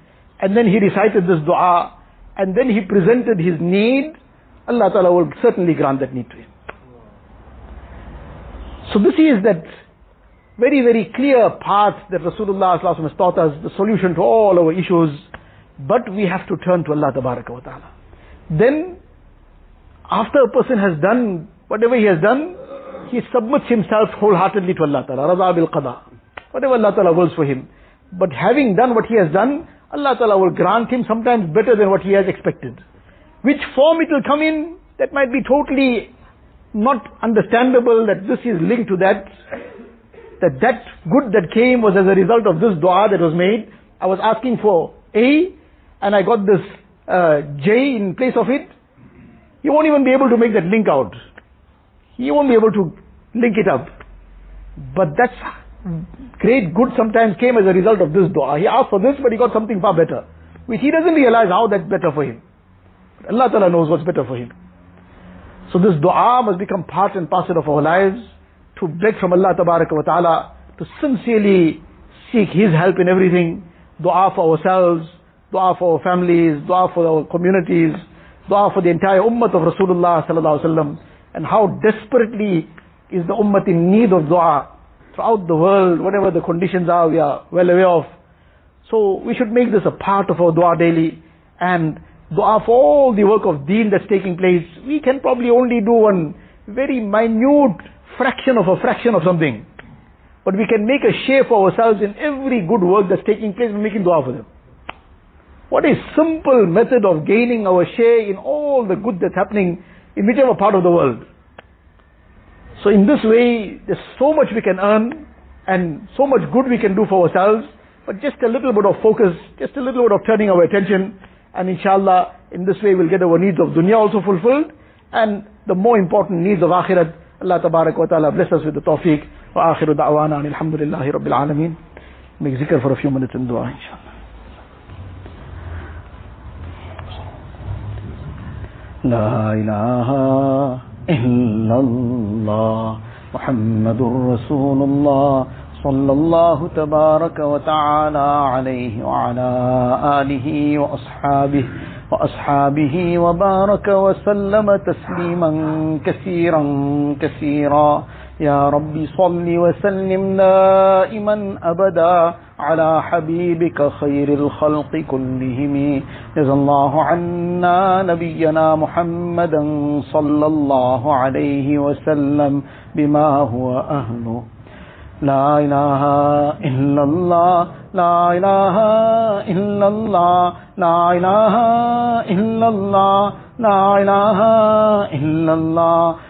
and then he recited this dua, and then he presented his need, Allah Ta'ala will certainly grant that need to him. So this is that very, very clear path that Rasulullah Sallallahu has taught us, the solution to all our issues, but we have to turn to Allah Tabaraka wa Ta'ala. Then, after a person has done whatever he has done, he submits himself wholeheartedly to Allah Ta'ala. Raza bil qada. Whatever Allah Ta'ala wills for him. But having done what he has done, Allah Ta'ala will grant him sometimes better than what he has expected. Which form it will come in, that might be totally not understandable that this is linked to that. That that good that came was as a result of this dua that was made. I was asking for A, and I got this uh, J in place of it. You won't even be able to make that link out. He won't be able to link it up. But that's great good sometimes came as a result of this dua. He asked for this, but he got something far better. Which he doesn't realize how that's better for him. Allah Ta'ala knows what's better for him. So this dua must become part and parcel of our lives to beg from Allah Ta'ala to sincerely seek His help in everything. Dua for ourselves, dua for our families, dua for our communities, dua for the entire ummah of Rasulullah sallallahu alaihi wasallam and how desperately is the ummah in need of dua throughout the world, whatever the conditions are, we are well aware of. So we should make this a part of our dua daily and dua for all the work of deen that's taking place. We can probably only do one very minute fraction of a fraction of something. But we can make a share for ourselves in every good work that's taking place and making dua for them. What a simple method of gaining our share in all the good that's happening in whichever part of the world. So in this way, there's so much we can earn and so much good we can do for ourselves, but just a little bit of focus, just a little bit of turning our attention, and inshallah, in this way we'll get our needs of dunya also fulfilled, and the more important needs of akhirat. Allah tabarak wa ta'ala bless us with the tawfiq. Wa akhiru da'wana alhamdulillahi rabbil alameen. Make zikr for a few minutes in dua, inshallah. لا إله إلا الله محمد رسول الله صلى الله تبارك وتعالى عليه وعلى آله وأصحابه وأصحابه وبارك وسلم تسليما كثيرا كثيرا يا رب صل وسلم دائما أبدا على حبيبك خير الخلق كلهم. جزا الله عنا نبينا محمدا صلى الله عليه وسلم بما هو أهله. لا إله إلا الله لا إله إلا الله لا إله إلا الله لا إله إلا الله.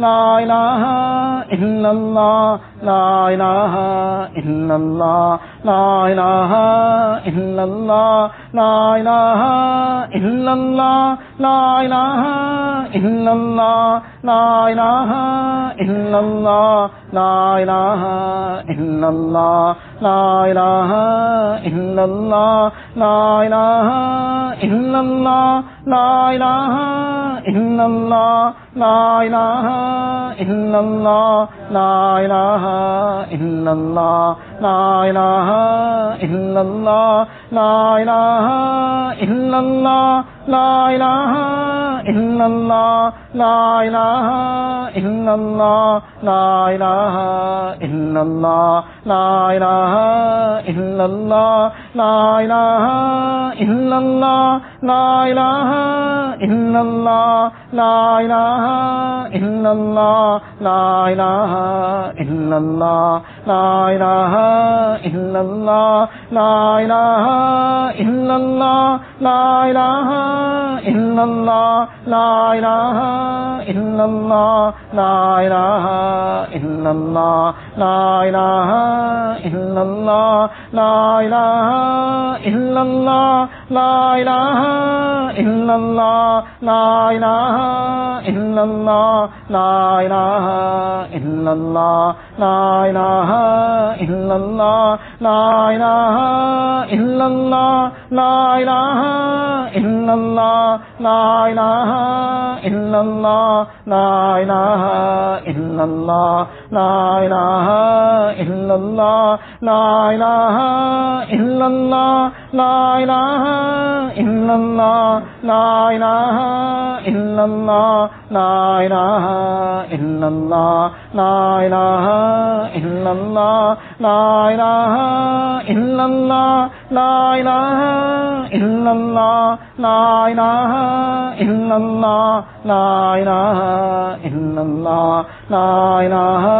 لا إله إلا الله لا إله إلا الله لا إله إلا الله لا إله إلا الله لا إله إلا الله لا إله إلا الله لا إله إلا الله لا إله إلا الله لا إله إلا الله لا إله إلا الله لا إله إلا الله لا إله إلا الله لا إله إلا الله. لا إله إلا الله لا إله إلا الله لا إله إلا الله لا إله إلا الله لا إله إلا الله لا إله إلا الله لا إله إلا الله لا إله إلا الله لا إله إلا الله لا إله إلا الله لا إله إلا الله لا إله إلا الله لا إله إلا الله لا إله إلا الله لا إله إلا الله لا إله إلا الله لا إله إلا الله لا إله إلا الله لا إله إلا الله لا إله إلا الله لا إله إلا الله لا إله إلا الله لا الہ الا اللہ لا الہ الا اللہ لا إله إلا الله لا إله إلا الله لا إله إلا الله لا إله إلا الله لا إله إلا الله لا إله إلا الله لا إله إلا الله لا إله إلا الله لا إله إلا الله لا إله إلا الله لا إله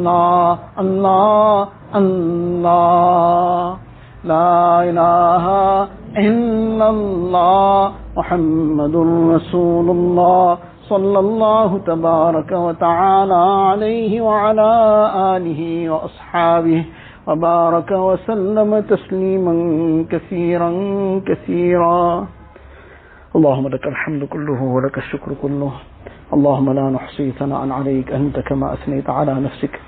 Allah, Allah, Allah. لا إله إلا الله محمد رسول الله صلى الله تبارك وتعالى عليه وعلى آله وأصحابه وبارك وسلم تسليما كثيرا كثيرا. اللهم لك الحمد كله ولك الشكر كله. اللهم لا نحصي ثناء عليك أنت كما أثنيت على نفسك.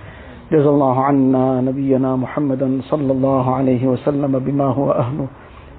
جزا الله عنا نبينا محمدا صلى الله عليه وسلم بما هو أهله.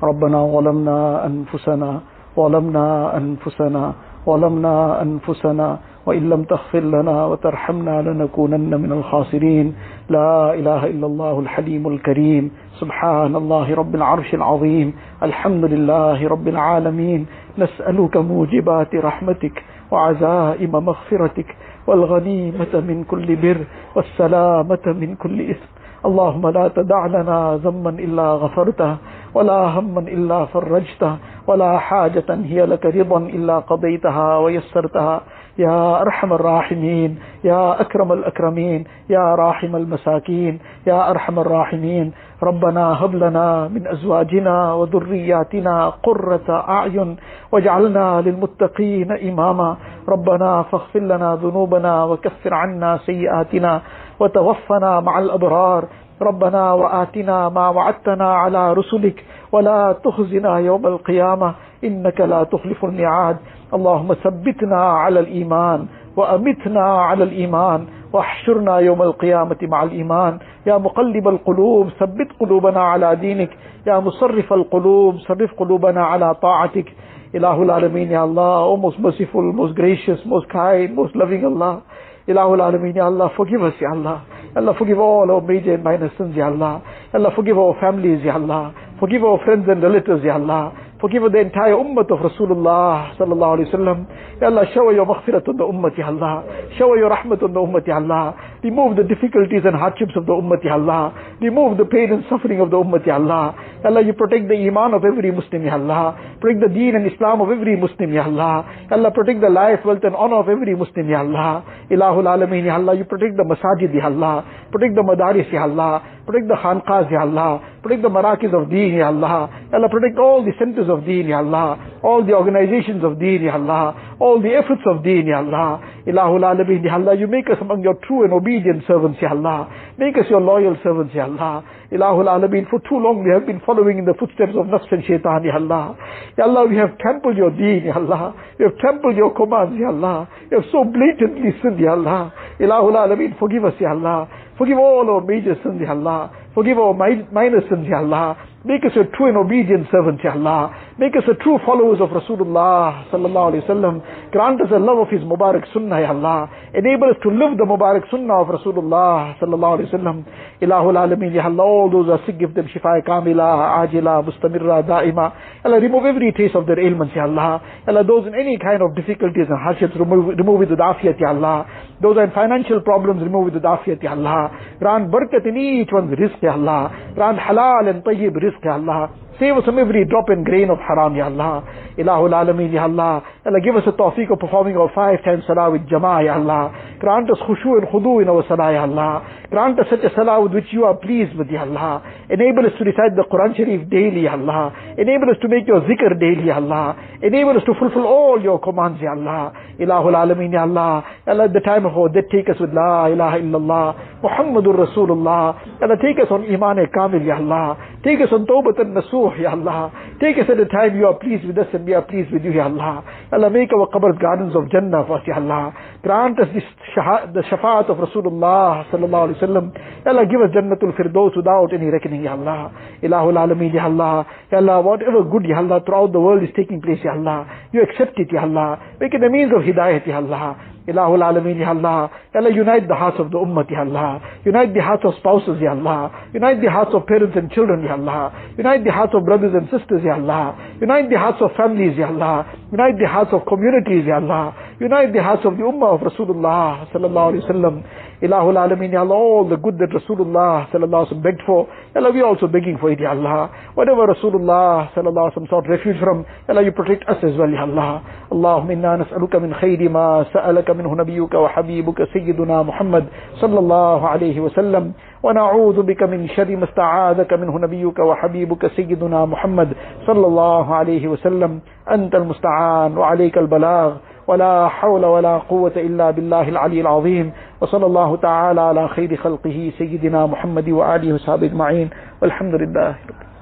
ربنا ظلمنا أنفسنا ظلمنا أنفسنا ظلمنا أنفسنا وإن لم تغفر لنا وترحمنا لنكونن من الخاسرين. لا إله إلا الله الحليم الكريم. سبحان الله رب العرش العظيم. الحمد لله رب العالمين. نسألك موجبات رحمتك وعزائم مغفرتك. والغنيمة من كل بر والسلامة من كل إثم. اللهم لا تدع لنا ذنبا إلا غفرته ولا هما إلا فرجته ولا حاجة هي لك رضا إلا قضيتها ويسرتها. يا أرحم الراحمين يا أكرم الأكرمين يا راحم المساكين يا أرحم الراحمين. ربنا هب لنا من أزواجنا وذرياتنا قرة أعين واجعلنا للمتقين إماما. ربنا فاغفر لنا ذنوبنا وكفر عنا سيئاتنا. وتوفنا مع الأبرار. ربنا وآتنا ما وعدتنا على رسلك. ولا تخزنا يوم القيامة. إنك لا تخلف الميعاد. اللهم ثبتنا على الإيمان وأمتنا على الإيمان. واحشرنا يوم القيامة مع الإيمان. يا مقلب القلوب ثبت قلوبنا على دينك. يا مصرف القلوب صرف قلوبنا على طاعتك. إله العالمين يا Allah, oh most merciful, most gracious, most kind, most loving Allah. Ilahul Alameen, Ya Allah, forgive us, Ya Allah. Allah, forgive all our major and minor sins, Ya Allah. Allah, forgive our families, Ya Allah. Forgive our friends and relatives, Ya Allah. Forgive the entire ummah of Rasulullah sallallahu alayhi wa sallam. Ya Allah, shower your maghfirat on the ummah, Ya Allah. Shower your rahmat on the ummah, Ya Allah. Remove the difficulties and hardships of the ummah, Ya Allah. Remove the pain and suffering of the ummah, Ya Allah. Allah, you protect the iman of every Muslim, Ya Allah. Protect the deen and Islam of every Muslim, Ya Allah. Allah, protect the life, wealth and honor of every Muslim, Ya Allah. Ilahul Alameen, Ya Allah. You protect the masajid, Ya Allah. Protect the madaris, Ya Allah. Protect the khanqahs, Ya Allah. Protect the marakiz of deen, Ya Allah. Allah, protect all the centers of deen, Ya Allah. All the organizations of deen, Ya Allah. All the efforts of deen, Ya Allah. Ilahul Alameen, Ya Allah. You make us among your true and obedient servants, Ya Allah. Make us your loyal servants, Ya Allah. Ilahul Alameen, for too long we have been following in the footsteps of nafs and shaitan, Ya Allah. Ya Allah, we have trampled your deen, Ya Allah. We have trampled your commands, Ya Allah. We have so blatantly sinned, Ya Allah. Ilahul Alameen, forgive us, Ya Allah. Forgive all our major sins, Ya Allah. Forgive our minor sins, Ya Allah. Make us a true and obedient servant, Ya Allah. Make us a true followers of Rasulullah sallallahu alayhi wasallam. Grant us a love of His Mubarak Sunnah, Ya Allah. Enable us to live the Mubarak Sunnah of Rasulullah sallallahu alayhi wasallam. Ilahul Alameen, Ya Allah. All those are sick, give them shifa kamila, ajila, mustamirra, daima. Allah, remove every trace of their ailments, Ya Allah. Allah, those in any kind of difficulties and hardships, remove, remove it with afiyat, Ya Allah. Those are in financial problems, remove with the dafiyat, Ya Allah. Grant barakat in each one's risk, Ya Allah. Grant halal and tayyib risk, Ya Allah. Save us from every drop and grain of haram, Ya Allah. Ilahul Alameen, Ya Allah. Allah, give us a tawfiq of performing our five times salah with jama'ah, Ya Allah. Grant us khushu and khudu in our salah, Ya Allah. Grant us such a salah with which you are pleased with, Ya Allah. Enable us to recite the Quran Sharif daily, Ya Allah. Enable us to make your zikr daily, Ya Allah. Enable us to fulfill all your commands, Ya Allah. Ilahul Alameen, Ya Allah. Allah, at the time of our death, take us with La ilaha illallah. Muhammadur Rasulullah. Allah, take us on Iman Kamil, Ya Allah. Take us on Tawbat and Nasuh, Ya Allah. Take us at the time you are pleased with us and we are pleased with you, Ya Allah. Allah, make our qabrs gardens of Jannah us, Allah. Grant us this shaha- the shafaat of Rasulullah sallallahu alayhi wa sallam. Ya Allah, give us Jannatul Firdaus without any reckoning, Ya Allah. Ilahul Alameen, Ya Allah. Ya Allah, whatever good, Ya Allah, throughout the world is taking place, Ya Allah. You accept it, Ya Allah. Make it a means of hidayat, Ya Allah. Ilahul Alameen, Ya Allah. Allah, unite the hearts of the ummah, Ya Allah. Unite the hearts of spouses, Ya Allah. Unite the hearts of parents and children, Ya Allah. Unite the hearts of brothers and sisters, Ya Allah. Unite the hearts of families, Ya Allah. Unite the hearts of communities, Ya Allah. Unite the hearts of the ummah of Rasulullah sallallahu alaihi wasallam. Ilahul Alameen, Ya Allah, all the good that Rasulullah sallallahu alaihi begged for, Ya Allah, we are also begging for it, Ya Allah. Whatever Rasulullah sallallahu alaihi wasallam sought refuge from, Ya Allah, you protect us as well, Ya Allah. اللهم إنا نسألك من خير ما سألك منه نبيك وحبيبك سيدنا محمد صلى الله عليه وسلم ونعوذ بك من شر ما استعاذك منه نبيك وحبيبك سيدنا محمد صلى الله عليه وسلم أنت المستعان وعليك البلاغ ولا حول ولا قوة إلا بالله العلي العظيم، وصلى الله تعالى على خير خلقه سيدنا محمد وآله وصحبه أجمعين، والحمد لله رب